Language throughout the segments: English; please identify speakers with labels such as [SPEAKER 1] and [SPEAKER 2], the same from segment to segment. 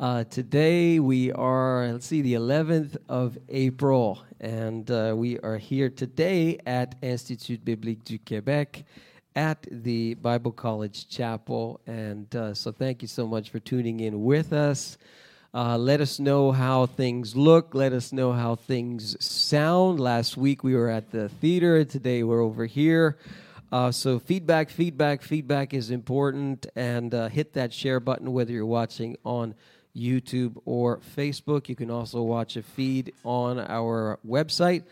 [SPEAKER 1] Uh, today we are, let's see, the 11th of April, and uh, we are here today at Institut Biblique du Québec at the Bible College Chapel. And uh, so thank you so much for tuning in with us. Uh, let us know how things look. Let us know how things sound. Last week we were at the theater. Today we're over here. Uh, so feedback, feedback, feedback is important, and uh, hit that share button whether you're watching on YouTube or Facebook. You can also watch a feed on our website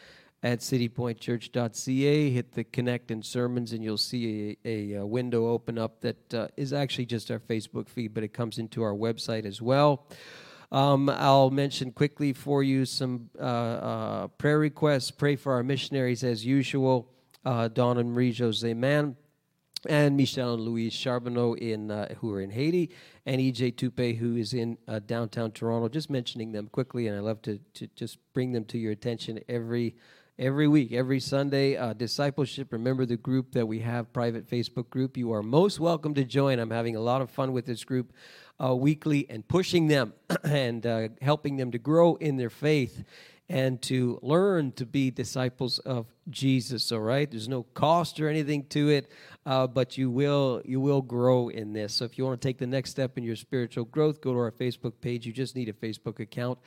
[SPEAKER 1] at citypointchurch.ca. Hit the connect and sermons, and you'll see a, a, window open up that uh, is actually just our Facebook feed, but it comes into our website as well. Um, I'll mention quickly for you some uh, uh, prayer requests. Pray for our missionaries as usual uh, Don and Marie Jose Mann, and Michelle and Louise Charbonneau in uh, who are in Haiti, and EJ Toupe who is in uh, downtown Toronto. Just mentioning them quickly, and I love to, to just bring them to your attention every every week, every Sunday. Uh, discipleship. Remember the group that we have, private Facebook group. You are most welcome to join. I'm having a lot of fun with this group uh, weekly and pushing them and uh, helping them to grow in their faith and to learn to be disciples of Jesus. All right, there's no cost or anything to it, uh, but you will you will grow in this. So if you want to take the next step in your spiritual growth, go to our Facebook page. You just need a Facebook account,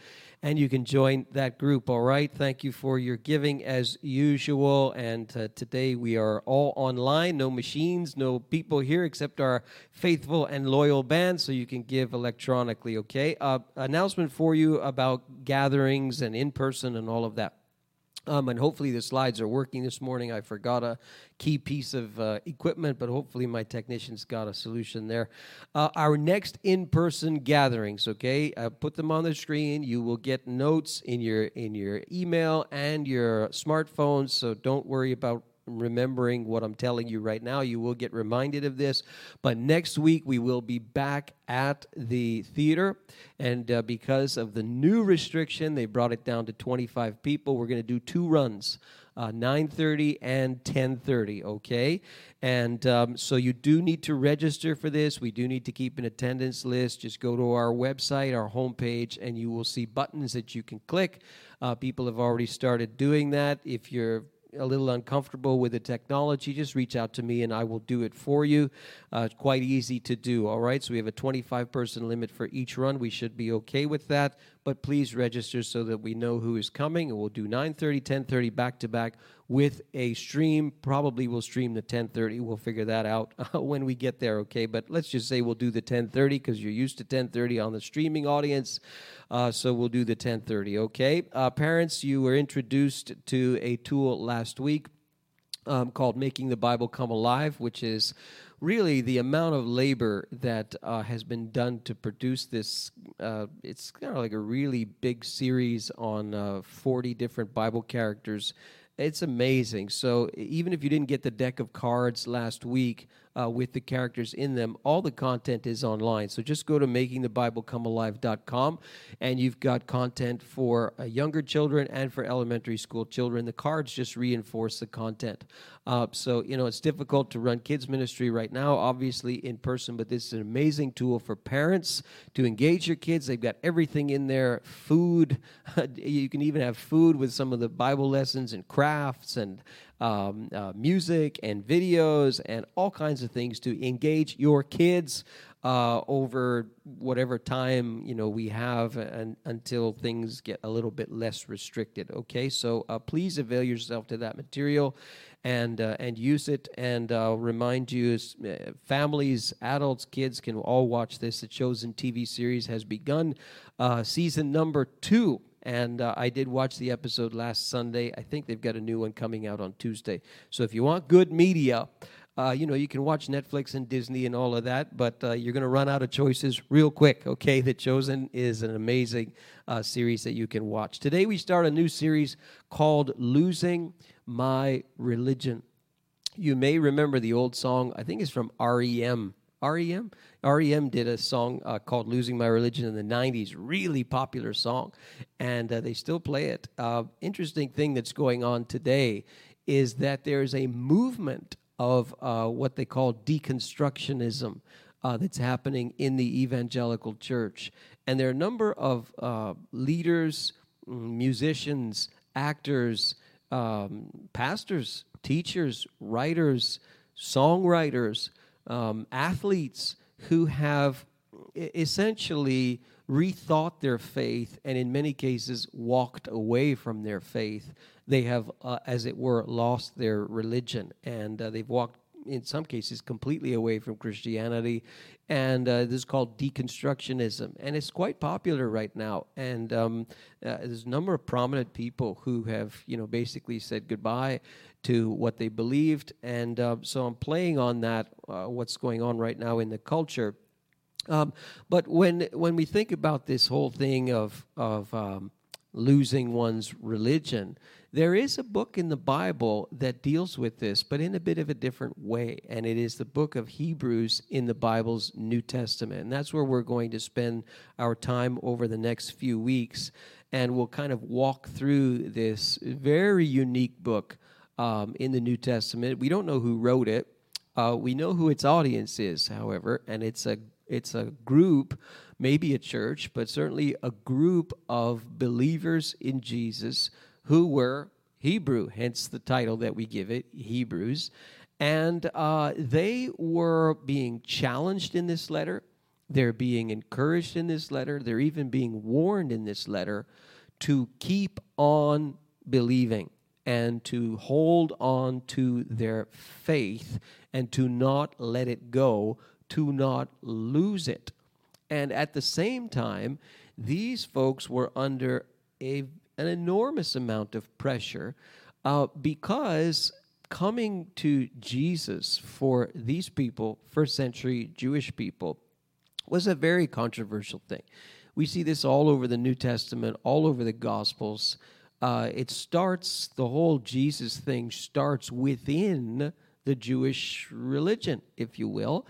[SPEAKER 1] and you can join that group. All right. Thank you for your giving as usual. And uh, today we are all online. No machines, no people here except our faithful and loyal band. So you can give electronically. Okay. Uh, announcement for you about gatherings and in person and all of that. Um, and hopefully the slides are working this morning. I forgot a key piece of uh, equipment, but hopefully my technicians got a solution there. Uh, our next in-person gatherings, okay, I put them on the screen. You will get notes in your in your email and your smartphones, so don't worry about remembering what I'm telling you right now. You will get reminded of this. But next week, we will be back at the theater. And uh, because of the new restriction, they brought it down to 25 people. We're going to do two runs. Uh, 9.30 and 10.30 okay and um, so you do need to register for this we do need to keep an attendance list just go to our website our homepage and you will see buttons that you can click uh, people have already started doing that if you're a little uncomfortable with the technology, just reach out to me and I will do it for you. Uh, quite easy to do. All right. So we have a 25 person limit for each run. We should be okay with that. But please register so that we know who is coming. And we'll do 9:30, 10:30 back to back with a stream. Probably we'll stream the 10:30. We'll figure that out when we get there. Okay. But let's just say we'll do the 10:30 because you're used to 10:30 on the streaming audience. Uh, so we'll do the 10:30. Okay. Uh, parents, you were introduced to a tool last week um, called "Making the Bible Come Alive," which is really the amount of labor that uh, has been done to produce this. Uh, it's kind of like a really big series on uh, 40 different Bible characters. It's amazing. So even if you didn't get the deck of cards last week, uh, with the characters in them. All the content is online. So just go to makingthebiblecomealive.com and you've got content for uh, younger children and for elementary school children. The cards just reinforce the content. Uh, so, you know, it's difficult to run kids' ministry right now, obviously in person, but this is an amazing tool for parents to engage your kids. They've got everything in there food. you can even have food with some of the Bible lessons and crafts and um, uh, music and videos and all kinds of things to engage your kids uh, over whatever time you know we have and, until things get a little bit less restricted. Okay, so uh, please avail yourself to that material and uh, and use it. And I'll remind you, uh, families, adults, kids can all watch this. The Chosen TV series has begun, uh, season number two and uh, I did watch the episode last Sunday. I think they've got a new one coming out on Tuesday. So if you want good media, uh, you know, you can watch Netflix and Disney and all of that, but uh, you're going to run out of choices real quick, okay? The Chosen is an amazing uh, series that you can watch. Today we start a new series called Losing My Religion. You may remember the old song, I think it's from REM. REM? REM did a song uh, called Losing My Religion in the 90s, really popular song, and uh, they still play it. Uh, interesting thing that's going on today is that there's a movement of uh, what they call deconstructionism uh, that's happening in the evangelical church. And there are a number of uh, leaders, mm, musicians, actors, um, pastors, teachers, writers, songwriters, um, athletes who have essentially rethought their faith and in many cases walked away from their faith. They have, uh, as it were, lost their religion and uh, they've walked in some cases completely away from Christianity, and uh, this is called deconstructionism, and it's quite popular right now. And um, uh, there's a number of prominent people who have, you know, basically said goodbye to what they believed, and uh, so I'm playing on that. Uh, what's going on right now in the culture. Um, but when when we think about this whole thing of of um, losing one's religion, there is a book in the Bible that deals with this, but in a bit of a different way, and it is the book of Hebrews in the Bible's New Testament, and that's where we're going to spend our time over the next few weeks, and we'll kind of walk through this very unique book um, in the New Testament. We don't know who wrote it. Uh, we know who its audience is, however, and it's a it's a group, maybe a church, but certainly a group of believers in Jesus who were Hebrew, hence the title that we give it, Hebrews. And uh, they were being challenged in this letter. They're being encouraged in this letter. They're even being warned in this letter to keep on believing and to hold on to their faith and to not let it go to not lose it. And at the same time, these folks were under a, an enormous amount of pressure uh, because coming to Jesus for these people, first century Jewish people, was a very controversial thing. We see this all over the New Testament, all over the Gospels. Uh, it starts, the whole Jesus thing starts within the Jewish religion, if you will.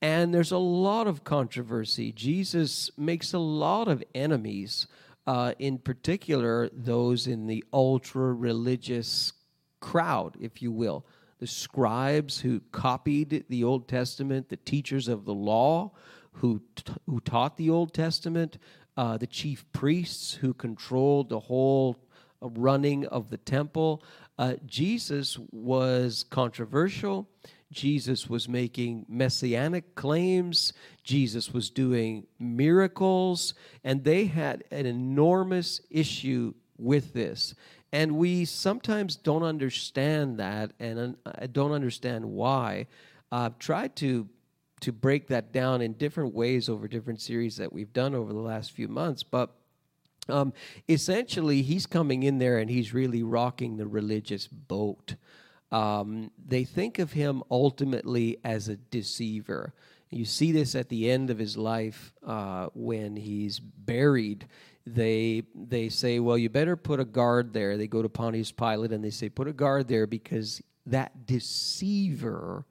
[SPEAKER 1] And there's a lot of controversy. Jesus makes a lot of enemies, uh, in particular, those in the ultra religious crowd, if you will. The scribes who copied the Old Testament, the teachers of the law who, t- who taught the Old Testament, uh, the chief priests who controlled the whole running of the temple. Uh, Jesus was controversial. Jesus was making messianic claims, Jesus was doing miracles, and they had an enormous issue with this. And we sometimes don't understand that and I don't understand why. I've tried to to break that down in different ways over different series that we've done over the last few months, but um, essentially, he's coming in there and he's really rocking the religious boat. Um, they think of him ultimately as a deceiver. You see this at the end of his life uh, when he's buried. They they say, "Well, you better put a guard there." They go to Pontius Pilate and they say, "Put a guard there because that deceiver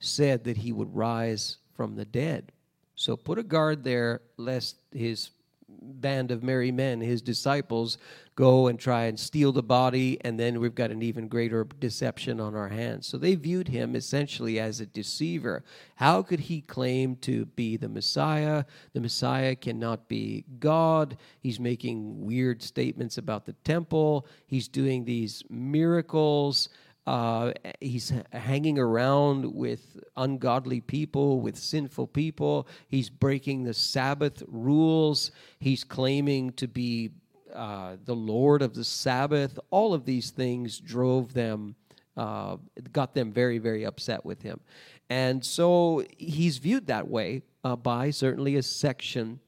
[SPEAKER 1] said that he would rise from the dead." So put a guard there, lest his band of merry men, his disciples, go and try and steal the body, and then we've got an even greater deception on our hands. So they viewed him essentially as a deceiver. How could he claim to be the Messiah? The Messiah cannot be God. He's making weird statements about the temple, he's doing these miracles. Uh, he's hanging around with ungodly people, with sinful people. He's breaking the Sabbath rules. He's claiming to be uh, the Lord of the Sabbath. All of these things drove them, uh, got them very, very upset with him. And so he's viewed that way uh, by certainly a section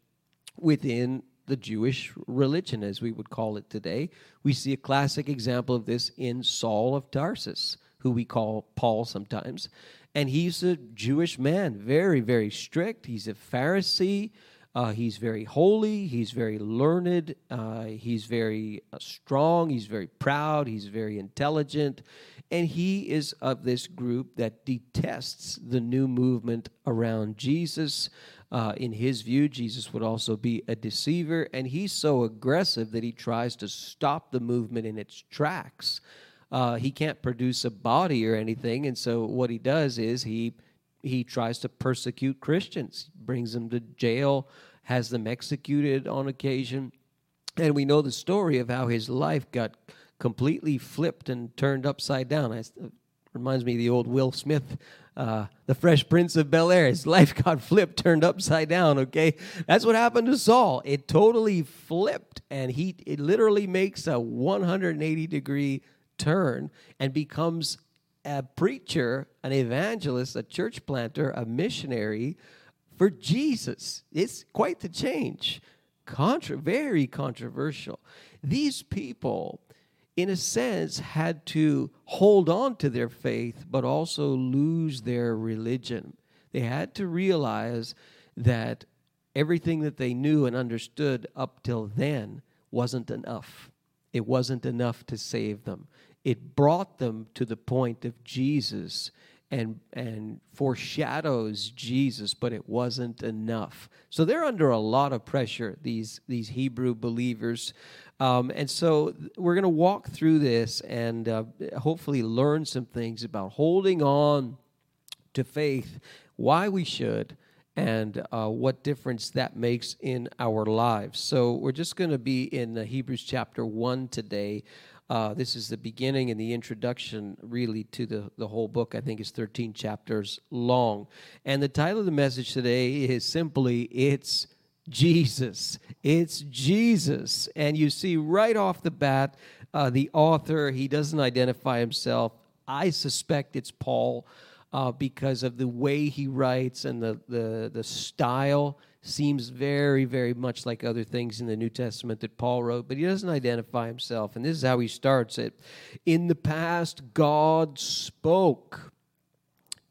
[SPEAKER 1] within the Jewish religion, as we would call it today. We see a classic example of this in Saul of Tarsus, who we call Paul sometimes. And he's a Jewish man, very, very strict. He's a Pharisee. Uh, he's very holy. He's very learned. Uh, he's very uh, strong. He's very proud. He's very intelligent. And he is of this group that detests the new movement around Jesus. Uh, in his view, Jesus would also be a deceiver, and he's so aggressive that he tries to stop the movement in its tracks. Uh, he can't produce a body or anything, and so what he does is he he tries to persecute Christians, brings them to jail, has them executed on occasion. And we know the story of how his life got completely flipped and turned upside down. It reminds me of the old Will Smith, uh, the Fresh Prince of Bel Air. His life got flipped, turned upside down. Okay, that's what happened to Saul. It totally flipped, and he it literally makes a 180 degree turn and becomes a preacher, an evangelist, a church planter, a missionary for Jesus. It's quite the change. Contra- very controversial. These people, in a sense, had to hold on to their faith, but also lose their religion. They had to realize that everything that they knew and understood up till then wasn't enough. It wasn't enough to save them it brought them to the point of Jesus and and foreshadows Jesus, but it wasn't enough. So they're under a lot of pressure. These these Hebrew believers, um, and so we're going to walk through this and uh, hopefully learn some things about holding on to faith, why we should, and uh, what difference that makes in our lives. So we're just going to be in uh, Hebrews chapter one today. Uh, this is the beginning and the introduction, really, to the, the whole book. I think is 13 chapters long. And the title of the message today is simply It's Jesus. It's Jesus. And you see right off the bat, uh, the author, he doesn't identify himself. I suspect it's Paul uh, because of the way he writes and the, the, the style seems very, very much like other things in the New Testament that Paul wrote, but he doesn't identify himself. And this is how he starts it. In the past, God spoke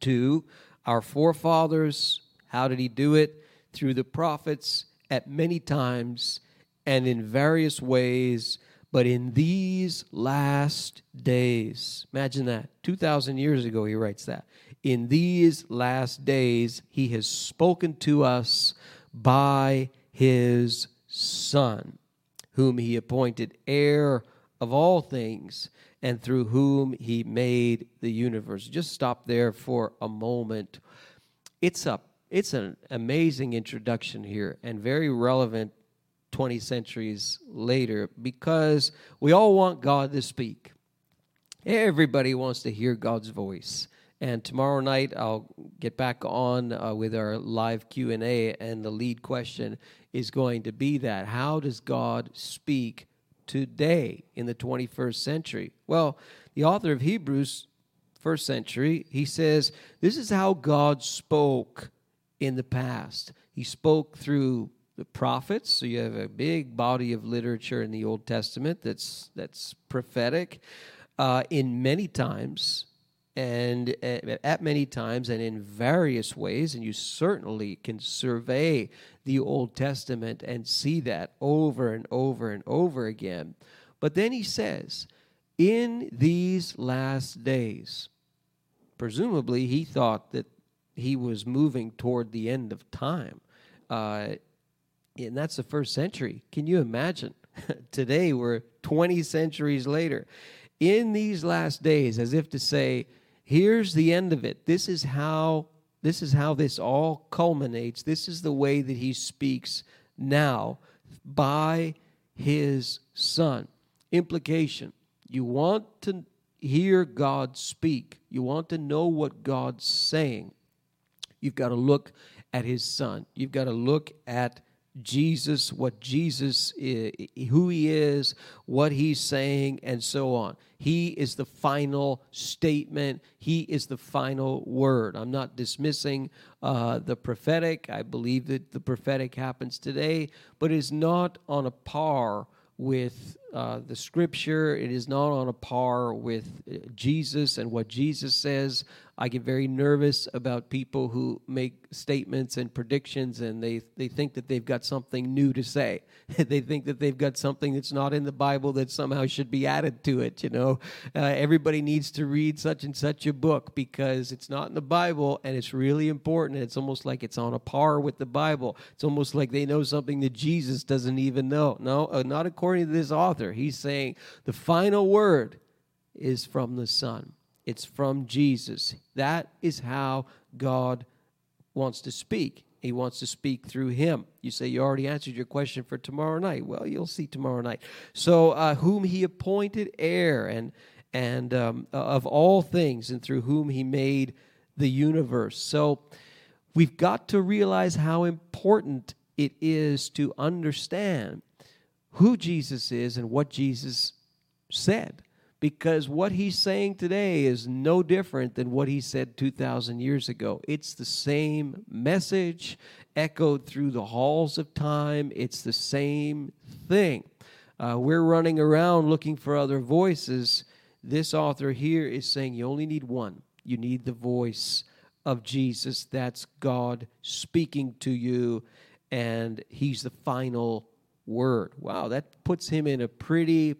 [SPEAKER 1] to our forefathers. How did he do it? Through the prophets at many times and in various ways. But in these last days, imagine that. 2,000 years ago, he writes that. In these last days, he has spoken to us by his Son, whom he appointed heir of all things, and through whom he made the universe. Just stop there for a moment. It's a it's an amazing introduction here and very relevant 20 centuries later because we all want God to speak. Everybody wants to hear God's voice. And tomorrow night I'll get back on uh, with our live Q&A and the lead question is going to be that how does God speak today in the 21st century? Well, the author of Hebrews first century, he says this is how God spoke in the past. He spoke through the prophets. So you have a big body of literature in the Old Testament that's that's prophetic. Uh, in many times, and uh, at many times and in various ways, and you certainly can survey the Old Testament and see that over and over and over again. But then he says, in these last days, presumably he thought that he was moving toward the end of time. Uh, and that's the first century. Can you imagine? Today we're 20 centuries later. In these last days, as if to say, here's the end of it. This is how this is how this all culminates. This is the way that he speaks now by his son. Implication. You want to hear God speak. You want to know what God's saying. You've got to look at his son. You've got to look at Jesus, what Jesus, is, who he is, what he's saying, and so on. He is the final statement. He is the final word. I'm not dismissing uh, the prophetic. I believe that the prophetic happens today, but is not on a par with uh, the scripture. It is not on a par with uh, Jesus and what Jesus says. I get very nervous about people who make statements and predictions and they, they think that they've got something new to say. they think that they've got something that's not in the Bible that somehow should be added to it. You know, uh, everybody needs to read such and such a book because it's not in the Bible and it's really important. It's almost like it's on a par with the Bible. It's almost like they know something that Jesus doesn't even know. No, uh, not according to this author. He's saying the final word is from the Son. It's from Jesus. That is how God wants to speak. He wants to speak through him. You say you already answered your question for tomorrow night. Well, you'll see tomorrow night. So, uh, whom he appointed heir and and um, of all things, and through whom he made the universe. So, we've got to realize how important it is to understand who Jesus is and what Jesus said because what he's saying today is no different than what he said 2,000 years ago. It's the same message echoed through the halls of time, it's the same thing. Uh, we're running around looking for other voices. This author here is saying you only need one. You need the voice of Jesus. That's God speaking to you, and He's the final word. Wow, that puts Him in a pretty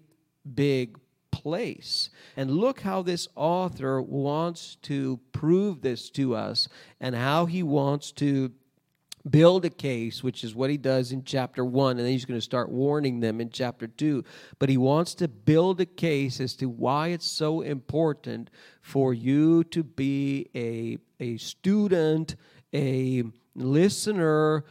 [SPEAKER 1] big place. And look how this author wants to prove this to us and how he wants to build a case, which is what he does in chapter one, and then he's going to start warning them in chapter two. But he wants to build a case as to why it's so important for you to be a, a student, a listener,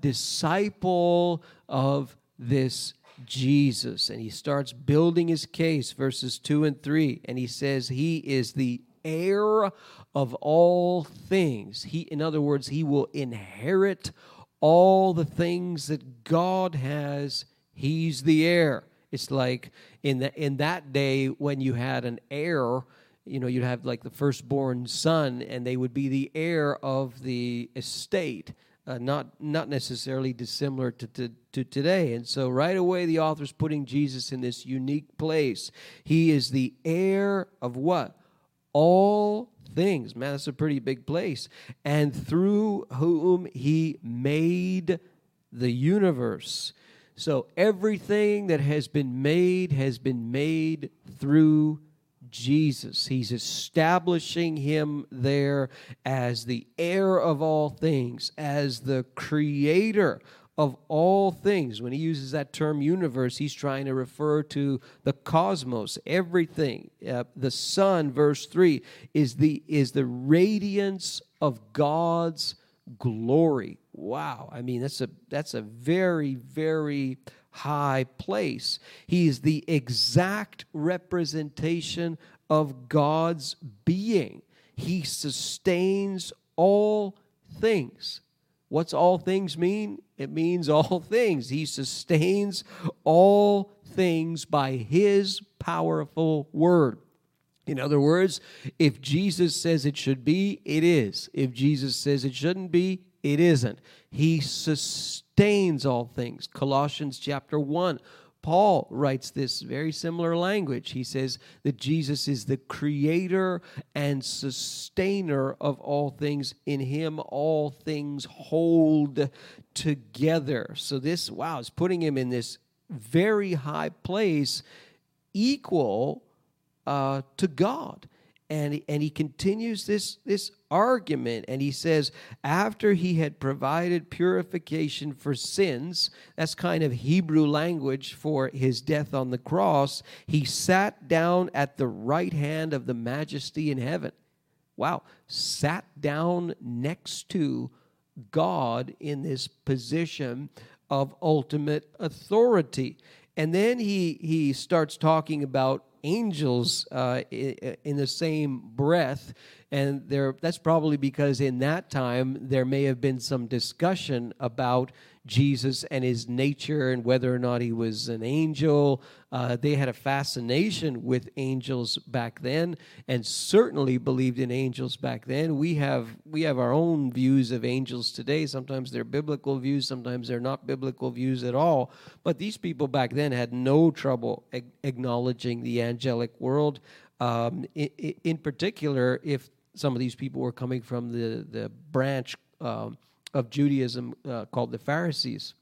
[SPEAKER 1] disciple of this Jesus. And he starts building his case, verses 2 and 3. And he says he is the heir of all things. He, in other words, he will inherit all the things that God has. He's the heir. It's like in the, in that day when you had an heir, you know, you'd have like the firstborn son, and they would be the heir of the estate uh, not not necessarily dissimilar to, to, to today. And so right away the author's putting Jesus in this unique place. He is the heir of what? All things. Man, that's a pretty big place. And through whom he made the universe. So everything that has been made has been made through Jesus. He's establishing him there as the heir of all things, as the creator of all things. When he uses that term universe, he's trying to refer to the cosmos, everything. Uh, the sun, verse 3, is the, is the radiance of God's glory. Wow. I mean, that's a, that's a very, very high place. He is the exact representation of God's being. He sustains all things. What's all things mean? It means all things. He sustains all things by his powerful word. In other words, if Jesus says it should be, it is. If Jesus says it shouldn't be, it isn't. He sustains all things. Colossians chapter 1. Paul writes this very similar language. He says that Jesus is the creator and sustainer of all things. In him, all things hold together. So, this, wow, is putting him in this very high place, equal uh, to God and and he continues this this argument and he says after he had provided purification for sins that's kind of hebrew language for his death on the cross he sat down at the right hand of the majesty in heaven. Wow. Sat down next to god in this position of ultimate authority. And then he he starts talking about angels uh, in the same breath. And there, that's probably because in that time there may have been some discussion about Jesus and his nature and whether or not he was an angel. Uh, they had a fascination with angels back then, and certainly believed in angels back then. We have we have our own views of angels today. Sometimes they're biblical views, sometimes they're not biblical views at all. But these people back then had no trouble ag- acknowledging the angelic world. Um, in, in, particular, if some of these people were coming from the the branch. Um, of Judaism uh, called the Pharisees.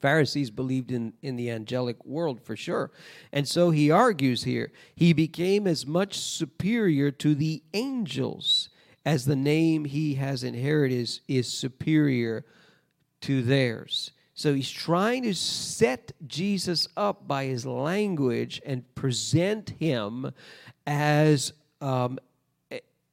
[SPEAKER 1] Pharisees believed in, in the angelic world for sure. And so he argues here he became as much superior to the angels as the name he has inherited is, is superior to theirs. So he's trying to set Jesus up by his language and present him as um,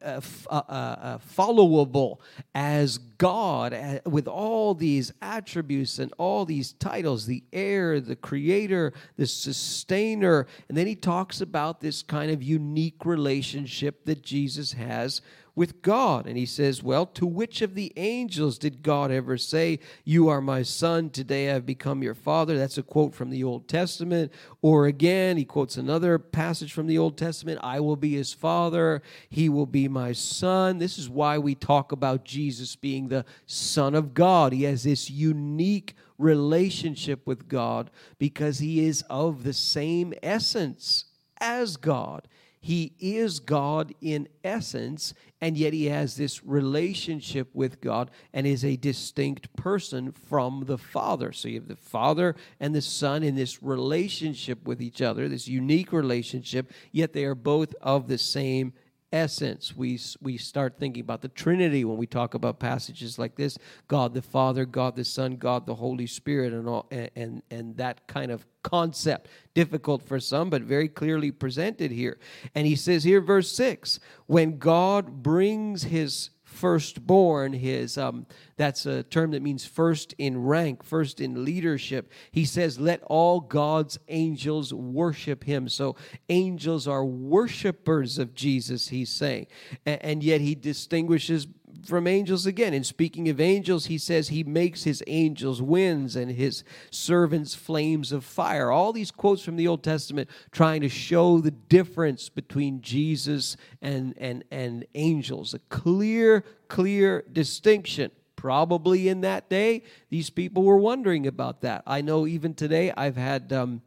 [SPEAKER 1] uh, uh, uh, followable as God uh, with all these attributes and all these titles the heir, the creator, the sustainer. And then he talks about this kind of unique relationship that Jesus has with God. And he says, Well, to which of the angels did God ever say, You are my son, today I have become your father? That's a quote from the Old Testament. Or again, he quotes another passage from the Old Testament I will be his father, he will be my son. This is why we talk about Jesus being the Son of God. He has this unique relationship with God because he is of the same essence as God. He is God in essence, and yet he has this relationship with God and is a distinct person from the Father. So you have the Father and the Son in this relationship with each other, this unique relationship, yet they are both of the same essence. We, we start thinking about the Trinity when we talk about passages like this God the Father, God the Son, God the Holy Spirit, and, all, and, and, and that kind of concept. Difficult for some, but very clearly presented here. And he says here, verse 6 when God brings his firstborn his um, that's a term that means first in rank first in leadership. He says let all god's angels worship him. So angels are worshipers of jesus he's saying. And, and yet he distinguishes from angels again. In speaking of angels, he says he makes his angels winds and his servants flames of fire. All these quotes from the Old Testament trying to show the difference between Jesus and, and, and angels. A clear, clear distinction. Probably in that day, these people were wondering about that. I know even today I've had. Um,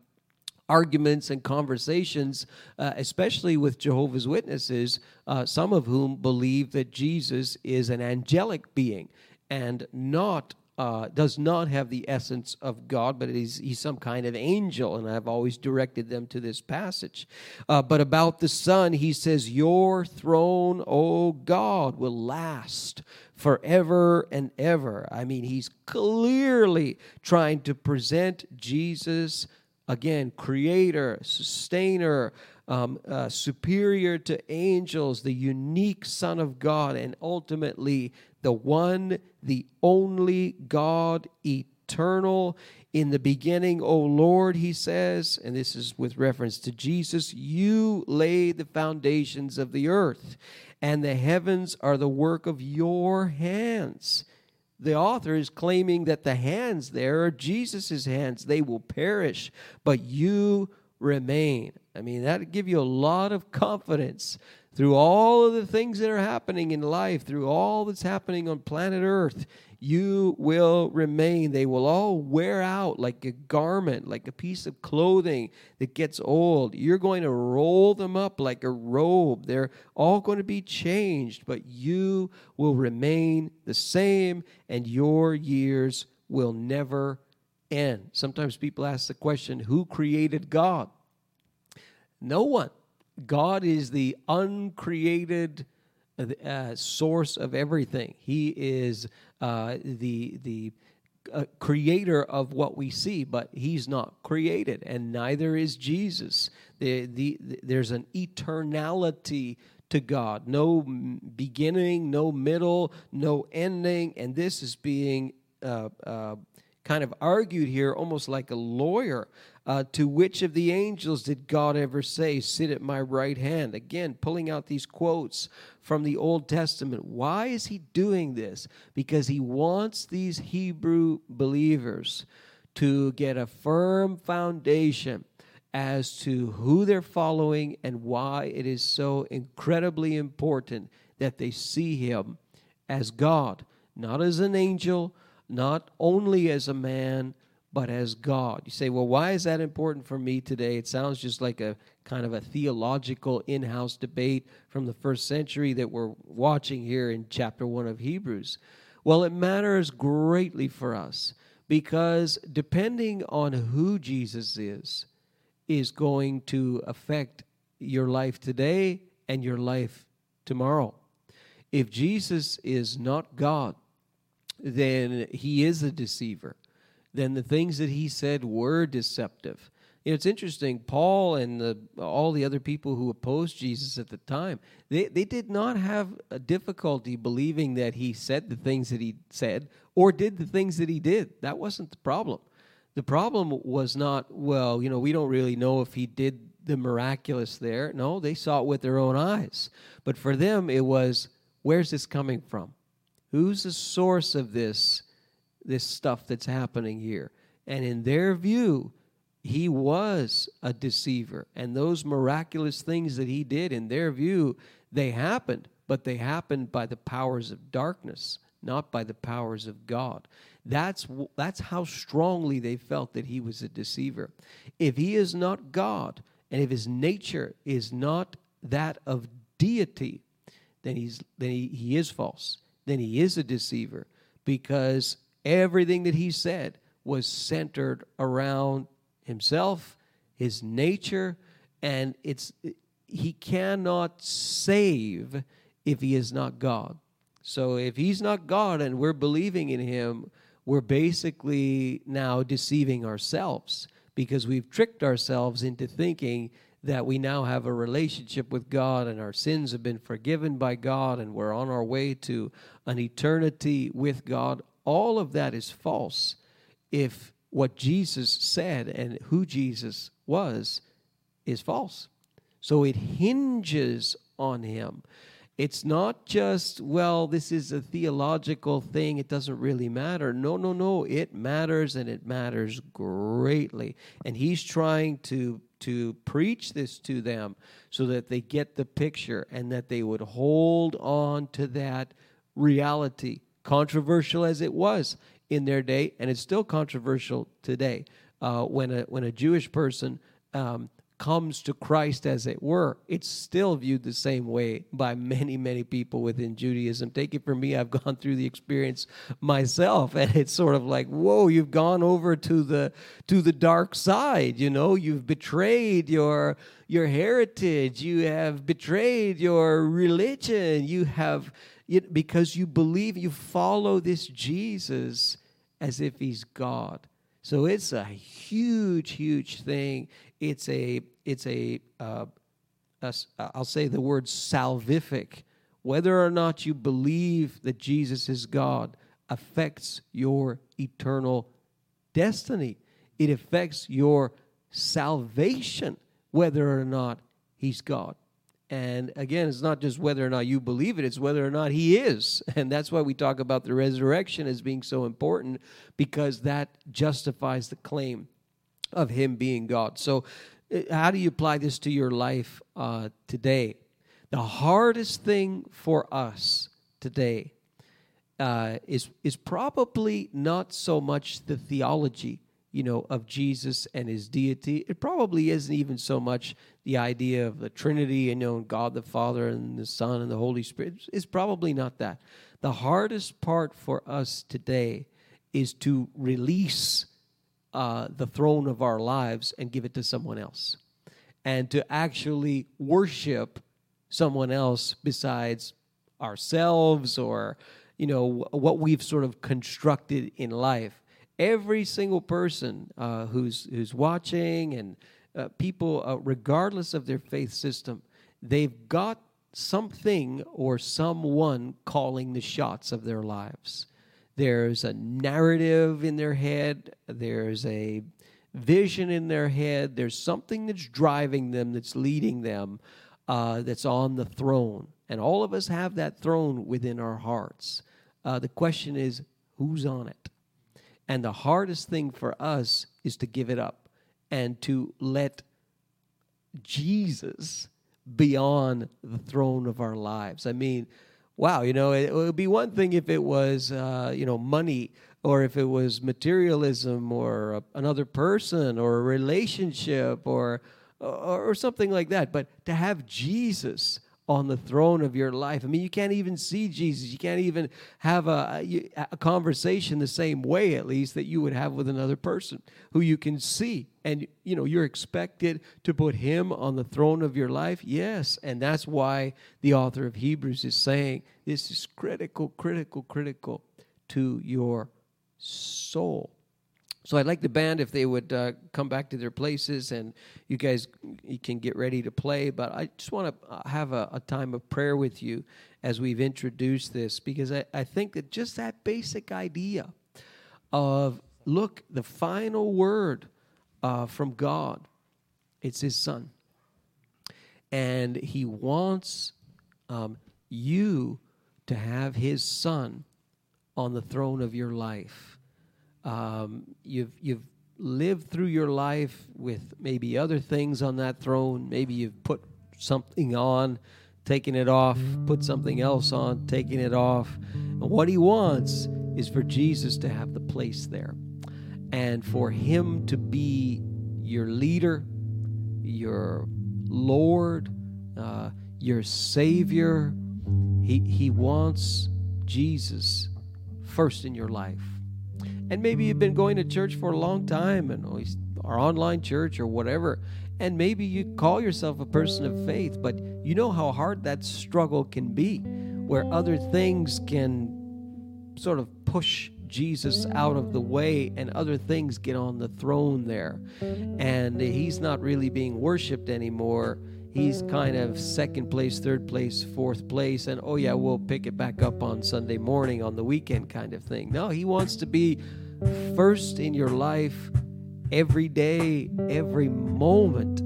[SPEAKER 1] arguments and conversations, uh, especially with Jehovah's Witnesses, uh, some of whom believe that Jesus is an angelic being and not. Uh, does not have the essence of God, but he's, he's some kind of angel, and I've always directed them to this passage. Uh, but about the Son, he says, Your throne, O God, will last forever and ever. I mean, he's clearly trying to present Jesus Again, creator, sustainer, um, uh, superior to angels, the unique Son of God, and ultimately the one, the only God, eternal. In the beginning, O Lord, he says, and this is with reference to Jesus, you laid the foundations of the earth, and the heavens are the work of your hands the author is claiming that the hands there are Jesus' hands. They will perish, but you remain. I mean, that give you a lot of confidence through all of the things that are happening in life, through all that's happening on planet Earth you will remain. They will all wear out like a garment, like a piece of clothing that gets old. You're going to roll them up like a robe. They're all going to be changed, but you will remain the same, and your years will never end. Sometimes people ask the question who created God? No one. God is the uncreated uh, source of everything. He is uh, the the uh, creator of what we see, but he's not created, and neither is Jesus. The, the, the, there's an eternality to God, no beginning, no middle, no ending, and this is being uh, uh, kind of argued here almost like a lawyer. Uh, to which of the angels did God ever say, Sit at my right hand? Again, pulling out these quotes from the Old Testament. Why is he doing this? Because he wants these Hebrew believers to get a firm foundation as to who they're following and why it is so incredibly important that they see him as God, not as an angel not only as a man, but as God. You say, well, why is that important for me today? It sounds just like a kind of a theological in house debate from the first century that we're watching here in chapter 1 of Hebrews. Well, it matters greatly for us because depending on who Jesus is, is going to affect your life today and your life tomorrow. If Jesus is not God, then he is a deceiver. Then the things that he said were deceptive. You know, it's interesting. Paul and the, all the other people who opposed Jesus at the time, they, they did not have a difficulty believing that he said the things that he said or did the things that he did. That wasn't the problem. The problem was not, well, you know, we don't really know if he did the miraculous there. No, they saw it with their own eyes. But for them, it was, where's this coming from? Who's the source of this, this stuff that's happening here? And in their view, he was a deceiver. And those miraculous things that he did, in their view, they happened, but they happened by the powers of darkness, not by the powers of God. That's, that's how strongly they felt that he was a deceiver. If he is not God, and if his nature is not that of deity, then, he's, then he, he is false. Then he is a deceiver because everything that he said was centered around himself, his nature, and it's he cannot save if he is not God. So if he's not God and we're believing in him, we're basically now deceiving ourselves because we've tricked ourselves into thinking that we now have a relationship with God and our sins have been forgiven by God and we're on our way to an eternity with God. All of that is false if what Jesus said and who Jesus was is false. So it hinges on him. It's not just, well, this is a theological thing, it doesn't really matter. No, no, no, it matters and it matters greatly. And he's trying to to preach this to them so that they get the picture and that they would hold on to that reality, controversial as it was in their day, and it's still controversial today. Uh, when a when a Jewish person um, comes to Christ, as it were, it's still viewed the same way by many many people within Judaism. Take it from me, I've gone through the experience myself, and it's sort of like, whoa, you've gone over to the to the dark side. You know, you've betrayed your your heritage, you have betrayed your religion, you have because you believe you follow this Jesus as if he's God. So it's a huge, huge thing. It's a, it's a, uh, a I'll say the word salvific. Whether or not you believe that Jesus is God affects your eternal destiny. It affects your salvation, whether or not he's God. And again, it's not just whether or not you believe it, it's whether or not He is. And that's why we talk about the resurrection as being so important because that justifies the claim of Him being God. So, uh, how do you apply this to your life uh, today? The hardest thing for us today uh, is, is probably not so much the theology you know, of Jesus and his deity. It probably isn't even so much the idea of the Trinity and you know God the Father and the Son and the Holy Spirit. It's probably not that. The hardest part for us today is to release uh, the throne of our lives and give it to someone else, and to actually worship someone else besides ourselves or you know what we've sort of constructed in life every single person uh, who's who's watching and uh, people, uh, regardless of their faith system, they've got something or someone calling the shots of their lives. There's a narrative in their head. There's a vision in their head. There's something that's driving them, that's leading them, uh, that's on the throne. And all of us have that throne within our hearts. Uh, the question is, who's on it? And the hardest thing for us is to give it up and to let Jesus be on the throne of our lives. I mean, wow, you know, it, would be one thing if it was, uh, you know, money or if it was materialism or a, another person or a relationship or, or, or something like that. But to have Jesus on the throne of your life. I mean, you can't even see Jesus. You can't even have a, a, conversation the same way, at least, that you would have with another person who you can see. And, you know, you're expected to put him on the throne of your life. Yes. And that's why the author of Hebrews is saying this is critical, critical, critical to your soul. So I'd like the band if they would uh, come back to their places and you guys you can get ready to play. But I just want to uh, have a, a, time of prayer with you as we've introduced this because I, I think that just that basic idea of look, the final word uh, from God, it's His Son. And He wants um, you to have His Son on the throne of your life um, you've you've lived through your life with maybe other things on that throne. Maybe you've put something on, taken it off, put something else on, taking it off. And what he wants is for Jesus to have the place there, and for him to be your leader, your Lord, uh, your Savior. He he wants Jesus first in your life. And maybe you've been going to church for a long time and our online church or whatever. And maybe you call yourself a person of faith, but you know how hard that struggle can be, where other things can sort of push Jesus out of the way and other things get on the throne there. And he's not really being worshiped anymore he's kind of second place, third place, fourth place, and oh yeah, we'll pick it back up on Sunday morning on the weekend kind of thing. No, he wants to be first in your life every day, every moment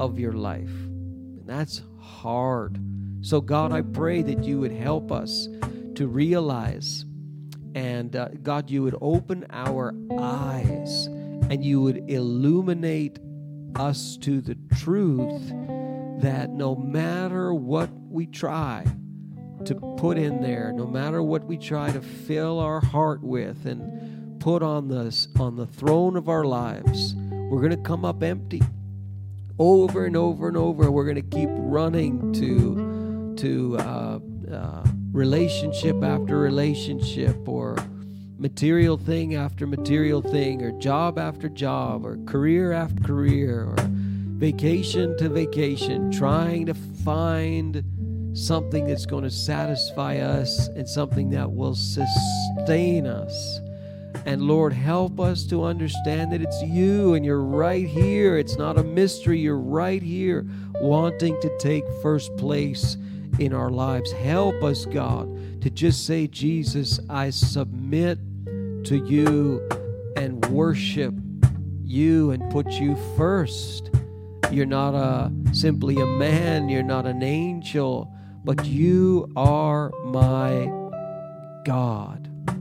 [SPEAKER 1] of your life. And that's hard. So, God, I pray that you would help us to realize, and uh, God, you would open our eyes and you would illuminate us to the truth that no matter what we try to put in there, no matter what we try to fill our heart with and put on the, on the throne of our lives, we're going to come up empty. Over and over and over, we're going to keep running to, to uh, uh, relationship after relationship or material thing after material thing or job after job or career after career or vacation to vacation, trying to find something that's going to satisfy us and something that will sustain us. And Lord, help us to understand that it's you and you're right here. It's not a mystery. You're right here wanting to take first place in our lives. Help us, God, to just say, Jesus, I submit to you and worship you and put you first. You're not a simply a man, you're not an angel, but you are my God.